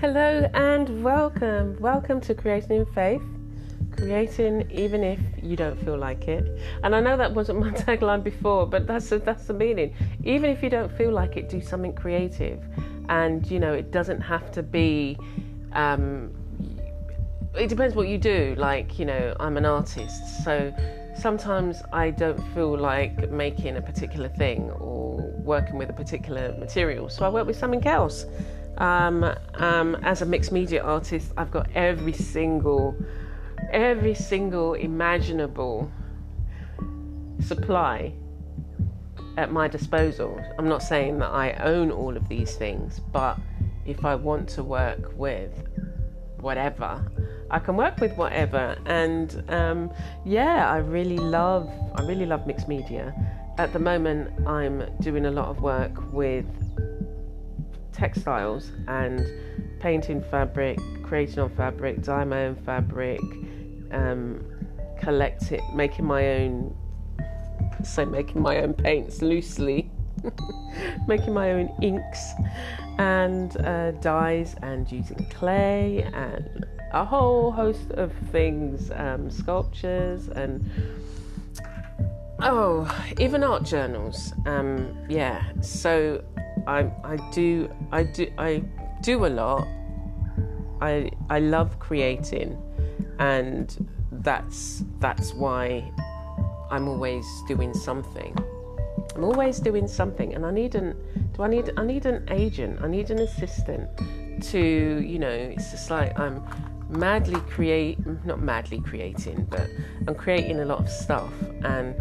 Hello and welcome. Welcome to Creating in Faith. Creating even if you don't feel like it. And I know that wasn't my tagline before, but that's the, that's the meaning. Even if you don't feel like it, do something creative. And you know, it doesn't have to be. Um, it depends what you do. Like you know, I'm an artist, so sometimes I don't feel like making a particular thing or working with a particular material, so I work with something else. Um, um, as a mixed media artist, I've got every single, every single imaginable supply at my disposal. I'm not saying that I own all of these things, but if I want to work with whatever, I can work with whatever. And um, yeah, I really love, I really love mixed media. At the moment, I'm doing a lot of work with textiles and painting fabric, creating on fabric, dyeing my own fabric, um, collecting, making my own, so making my own paints loosely, making my own inks and uh, dyes and using clay and a whole host of things, um, sculptures and oh, even art journals. Um, yeah, so I I do I do I do a lot. I I love creating, and that's that's why I'm always doing something. I'm always doing something, and I need an do I need I need an agent. I need an assistant to you know. It's just like I'm madly create not madly creating, but I'm creating a lot of stuff, and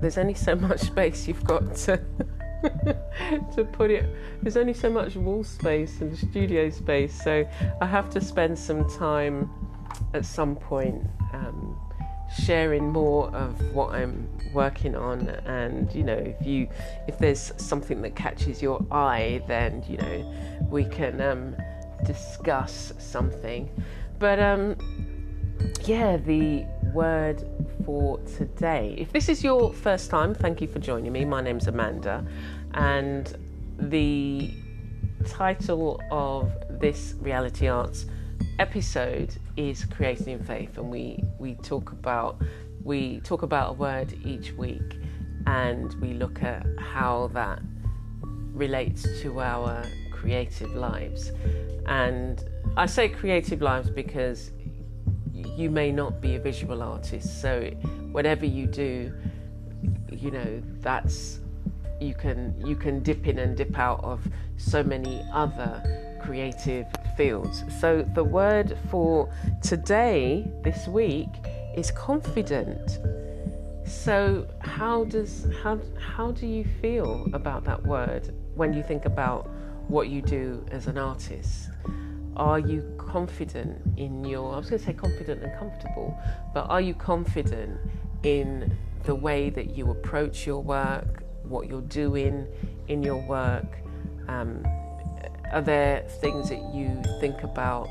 there's only so much space you've got to to put it. There's only so much wall space and studio space, so I have to spend some time at some point um, sharing more of what I'm working on. And you know, if you if there's something that catches your eye, then you know we can um, discuss something. But um, yeah, the word for today. If this is your first time, thank you for joining me. My name's Amanda, and the title of this reality arts episode is creating in faith and we we talk about we talk about a word each week and we look at how that relates to our creative lives and i say creative lives because you may not be a visual artist, so whatever you do, you know that's you can you can dip in and dip out of so many other creative fields. So the word for today, this week, is confident. So how does how how do you feel about that word when you think about what you do as an artist? Are you confident in your, I was going to say confident and comfortable, but are you confident in the way that you approach your work, what you're doing in your work? Um, are there things that you think about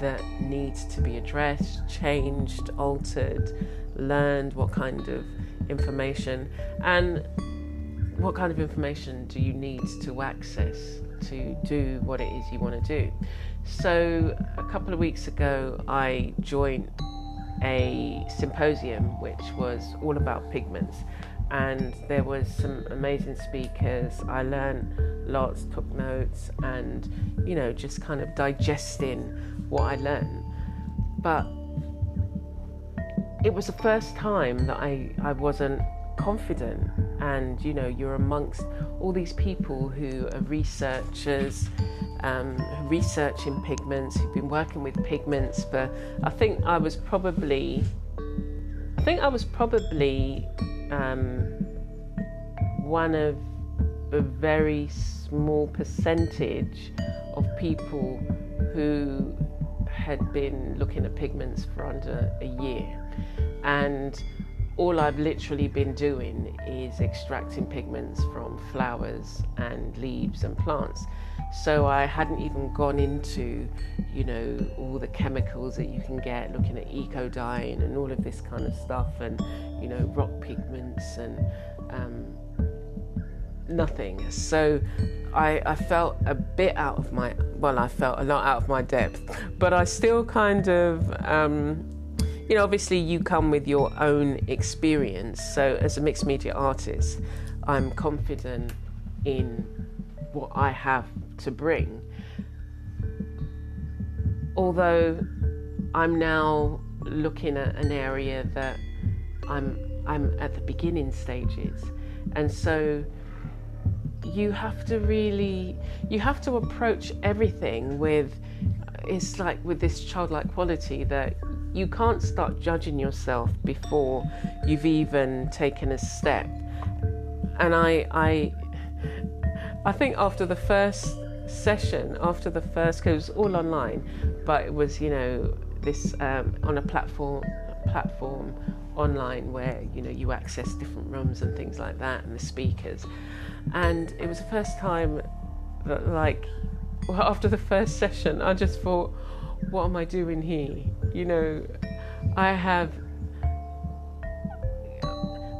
that needs to be addressed, changed, altered, learned? What kind of information? And what kind of information do you need to access to do what it is you want to do? So, a couple of weeks ago, I joined a symposium which was all about pigments, and there was some amazing speakers. I learned lots, took notes, and you know, just kind of digesting what I learned. But it was the first time that I, I wasn't confident and you know you're amongst all these people who are researchers um, researching pigments who've been working with pigments for I think I was probably I think I was probably um, one of a very small percentage of people who had been looking at pigments for under a year, and all I've literally been doing is extracting pigments from flowers and leaves and plants. So I hadn't even gone into, you know, all the chemicals that you can get, looking at eco dyeing and all of this kind of stuff, and you know, rock pigments and um, nothing. So I, I felt a bit out of my, well, I felt a lot out of my depth, but I still kind of. Um, you know, obviously you come with your own experience. So as a mixed media artist, I'm confident in what I have to bring. Although I'm now looking at an area that I'm I'm at the beginning stages. And so you have to really you have to approach everything with it's like with this childlike quality that you can't start judging yourself before you've even taken a step. And I, I, I think after the first session, after the first, because it was all online, but it was you know this um, on a platform, platform online where you know you access different rooms and things like that, and the speakers. And it was the first time that like well, after the first session, I just thought, what am I doing here? You know, I have.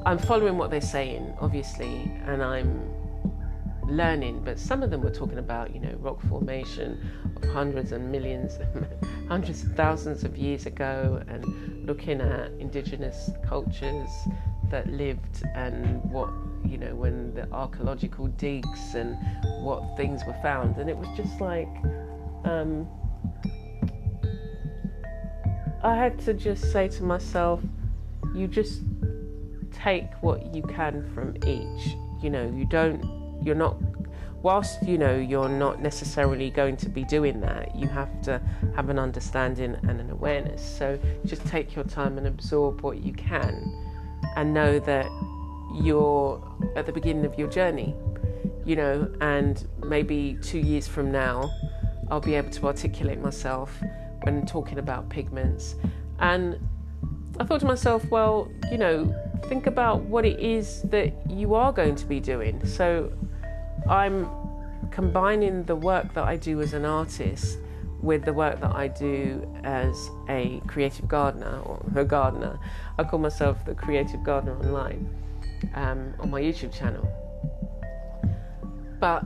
I'm following what they're saying, obviously, and I'm learning, but some of them were talking about, you know, rock formation of hundreds and millions, hundreds of thousands of years ago, and looking at indigenous cultures that lived and what, you know, when the archaeological digs and what things were found. And it was just like, um, I had to just say to myself, you just take what you can from each. You know, you don't, you're not, whilst, you know, you're not necessarily going to be doing that, you have to have an understanding and an awareness. So just take your time and absorb what you can and know that you're at the beginning of your journey, you know, and maybe two years from now, I'll be able to articulate myself when talking about pigments. And I thought to myself, well, you know, think about what it is that you are going to be doing. So I'm combining the work that I do as an artist with the work that I do as a creative gardener or a gardener. I call myself the creative gardener online um, on my YouTube channel. But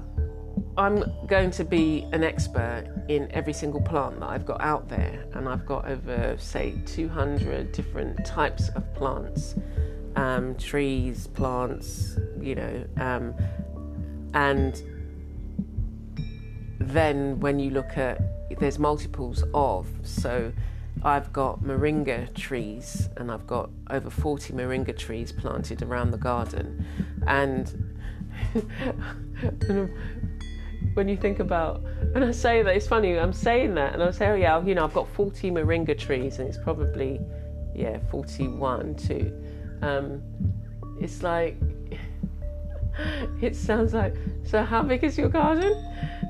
I'm going to be an expert in every single plant that I've got out there, and I've got over, say, 200 different types of plants um, trees, plants, you know, um, and then when you look at there's multiples of so I've got moringa trees and I've got over 40 moringa trees planted around the garden and when you think about, and I say that it's funny, I'm saying that, and I say, oh yeah, you know, I've got 40 moringa trees, and it's probably, yeah, 41 too. Um, it's like, it sounds like, so how big is your garden?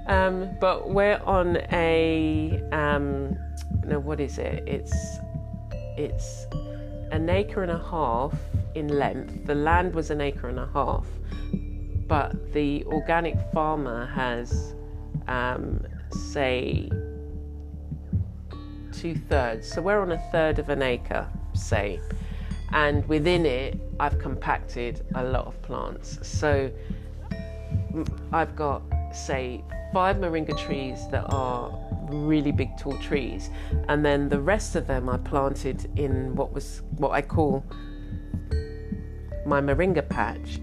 Um, but we're on a, um, no, what is it? It's, it's an acre and a half in length. The land was an acre and a half but the organic farmer has, um, say, two thirds. So we're on a third of an acre, say, and within it, I've compacted a lot of plants. So I've got, say, five moringa trees that are really big tall trees and then the rest of them I planted in what was what I call my moringa patch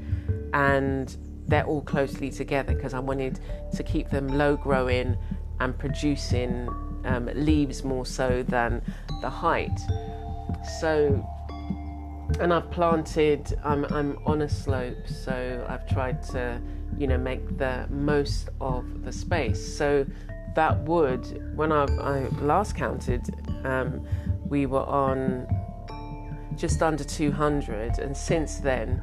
and they're all closely together because I wanted to keep them low growing and producing um, leaves more so than the height. So, and I've planted, I'm, I'm on a slope, so I've tried to, you know, make the most of the space. So that would, when I've, I last counted, um, we were on just under 200, and since then,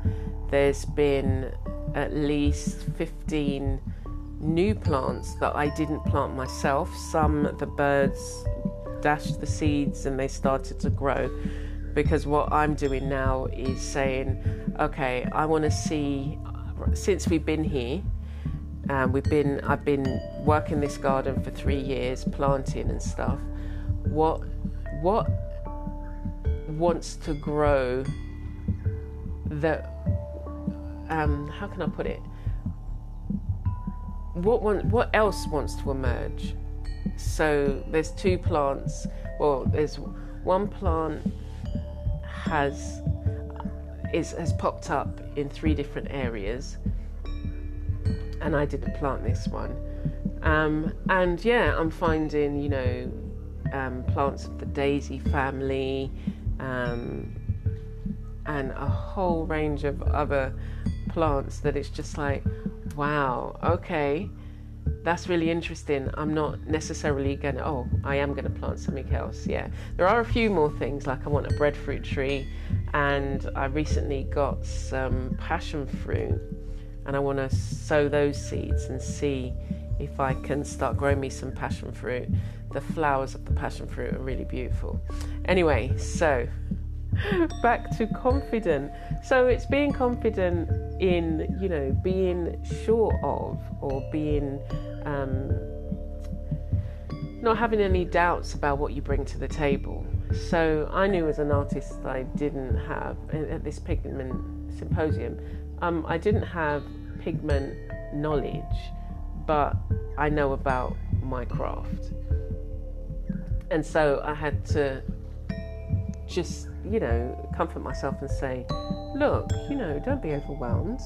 there's been at least 15 new plants that I didn't plant myself. Some the birds dashed the seeds and they started to grow. Because what I'm doing now is saying, okay, I want to see, since we've been here, um, we've been, I've been working this garden for three years, planting and stuff. What, what wants to grow that um, how can I put it? What one, what else wants to emerge? So there's two plants. Well, there's one plant has is has popped up in three different areas, and I didn't plant this one. Um, and yeah, I'm finding you know um, plants of the daisy family. Um, and a whole range of other plants that it's just like, wow, okay, that's really interesting. I'm not necessarily going to, oh, I am going to plant something else. Yeah. There are a few more things, like I want a breadfruit tree, and I recently got some passion fruit, and I want to sow those seeds and see if I can start growing me some passion fruit. The flowers of the passion fruit are really beautiful. Anyway, so back to confident. So it's being confident in, you know, being sure of or being um, not having any doubts about what you bring to the table. So I knew as an artist I didn't have at this pigment symposium, um, I didn't have pigment knowledge, but I know about my craft. And so I had to just, you know, comfort myself and say, look, you know, don't be overwhelmed.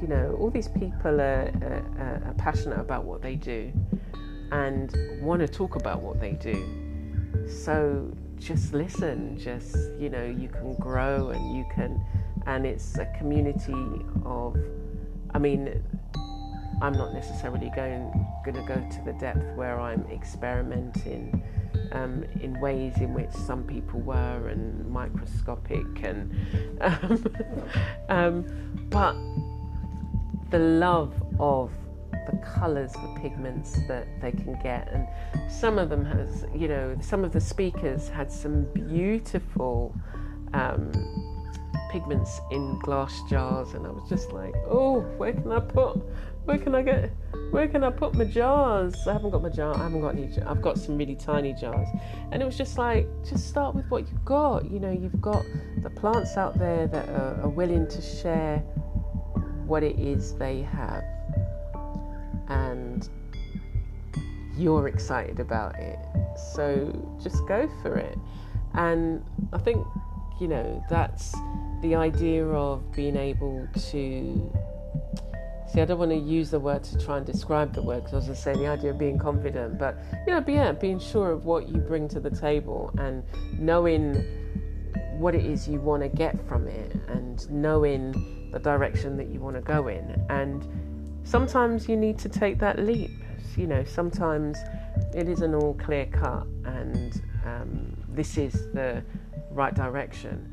You know, all these people are, are, are passionate about what they do and want to talk about what they do. So just listen, just, you know, you can grow and you can, and it's a community of, I mean, I'm not necessarily going going to go to the depth where I'm experimenting um, in ways in which some people were and microscopic and um, um, but the love of the colors the pigments that they can get and some of them has you know some of the speakers had some beautiful um, pigments in glass jars and I was just like oh where can I put where can I get where can I put my jars? I haven't got my jar. I haven't got any. I've got some really tiny jars, and it was just like, just start with what you've got. You know, you've got the plants out there that are, are willing to share what it is they have, and you're excited about it. So just go for it. And I think, you know, that's the idea of being able to See, I don't want to use the word to try and describe the word because I was just saying the idea of being confident, but you know, yeah, being sure of what you bring to the table and knowing what it is you want to get from it and knowing the direction that you want to go in. And sometimes you need to take that leap. You know, sometimes it isn't all clear cut and um, this is the right direction.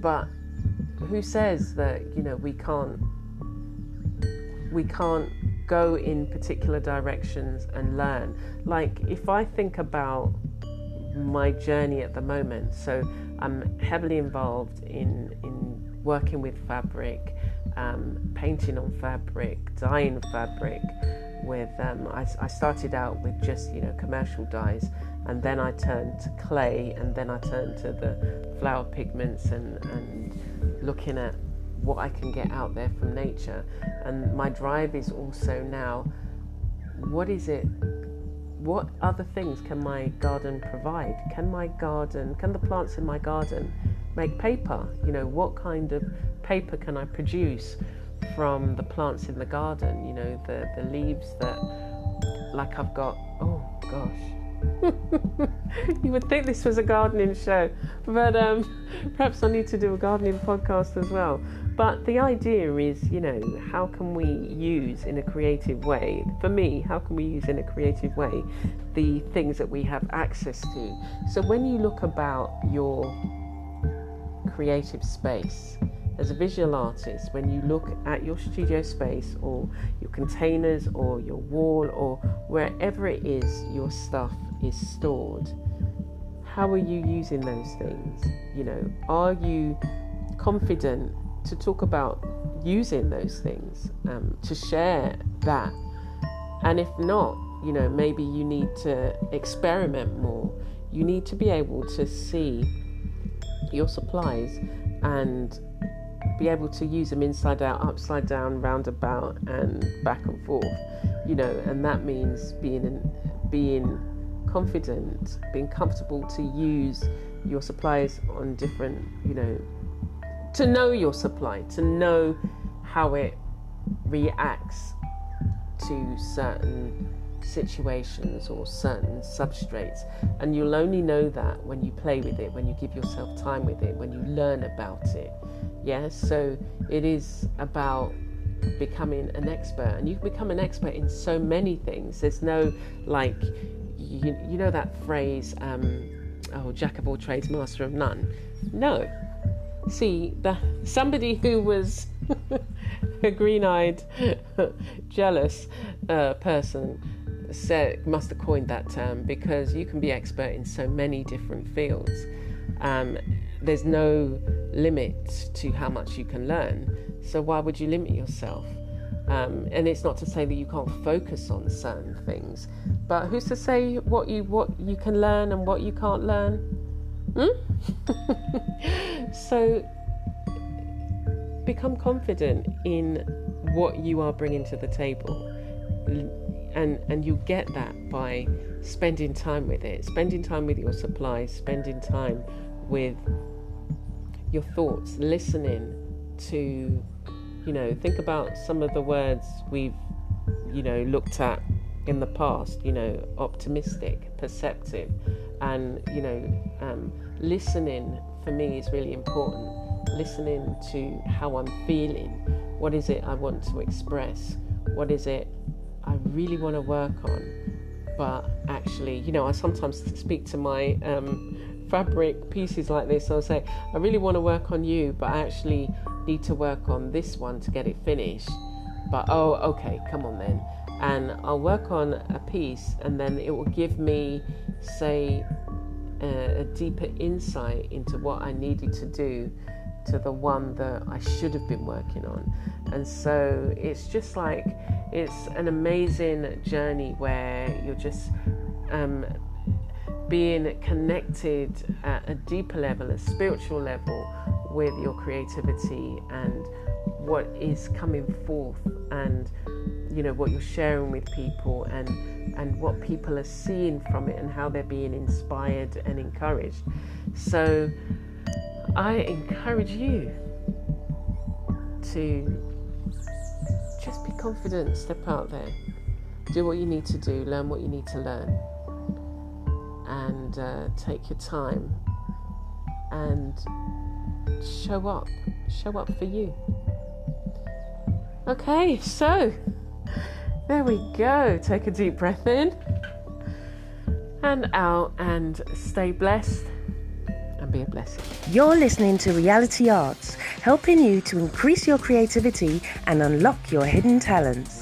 But who says that, you know, we can't we can't go in particular directions and learn. Like if I think about my journey at the moment, so I'm heavily involved in in working with fabric, um, painting on fabric, dyeing fabric. With um, I, I started out with just you know commercial dyes, and then I turned to clay, and then I turned to the flower pigments and and looking at what I can get out there from nature. And my drive is also now what is it? What other things can my garden provide? Can my garden, can the plants in my garden make paper? You know, what kind of paper can I produce from the plants in the garden? You know, the, the leaves that, like I've got, oh gosh, you would think this was a gardening show, but um, perhaps I need to do a gardening podcast as well. But the idea is, you know, how can we use in a creative way? For me, how can we use in a creative way the things that we have access to? So when you look about your creative space, as a visual artist, when you look at your studio space or your containers or your wall or wherever it is your stuff is stored, how are you using those things? You know, are you confident to talk about using those things, um, to share that? And if not, you know, maybe you need to experiment more. You need to be able to see your supplies and be able to use them inside out, upside down, roundabout, and back and forth. You know, and that means being being confident, being comfortable to use your supplies on different, you know, to know your supply, to know how it reacts to certain situations or certain substrates. And you'll only know that when you play with it, when you give yourself time with it, when you learn about it. Yeah, so it is about becoming an expert, and you can become an expert in so many things. There's no like, you, you know that phrase, um, oh, jack of all trades, master of none. No. See, the, somebody who was a green eyed, jealous uh, person said, must have coined that term because you can be expert in so many different fields. Um, there's no limit to how much you can learn. So why would you limit yourself? Um, and it's not to say that you can't focus on certain things, but who's to say what you what you can learn and what you can't learn? Hmm? so become confident in what you are bringing to the table and and you get that by spending time with it spending time with your supplies spending time with your thoughts listening to you know think about some of the words we've you know looked at in the past you know optimistic perceptive and you know um, listening for me is really important listening to how i'm feeling what is it i want to express what is it I really want to work on. But actually, you know, I sometimes speak to my um, fabric pieces like this. I'll say, I really want to work on you, but I actually need to work on this one to get it finished. But oh, okay, come on then. And I'll work on a piece, and then it will give me, say, a, a deeper insight into what I needed to do to the one that I should have been working on. And so it's just like it's an amazing journey where you're just um, being connected at a deeper level, a spiritual level, with your creativity and what is coming forth and you know what you're sharing with people and and what people are seeing from it and how they're being inspired and encouraged so i encourage you to just be confident, step out there, do what you need to do, learn what you need to learn, and uh, take your time and show up, show up for you. Okay, so there we go. Take a deep breath in and out, and stay blessed and be a blessing. You're listening to Reality Arts, helping you to increase your creativity and unlock your hidden talents.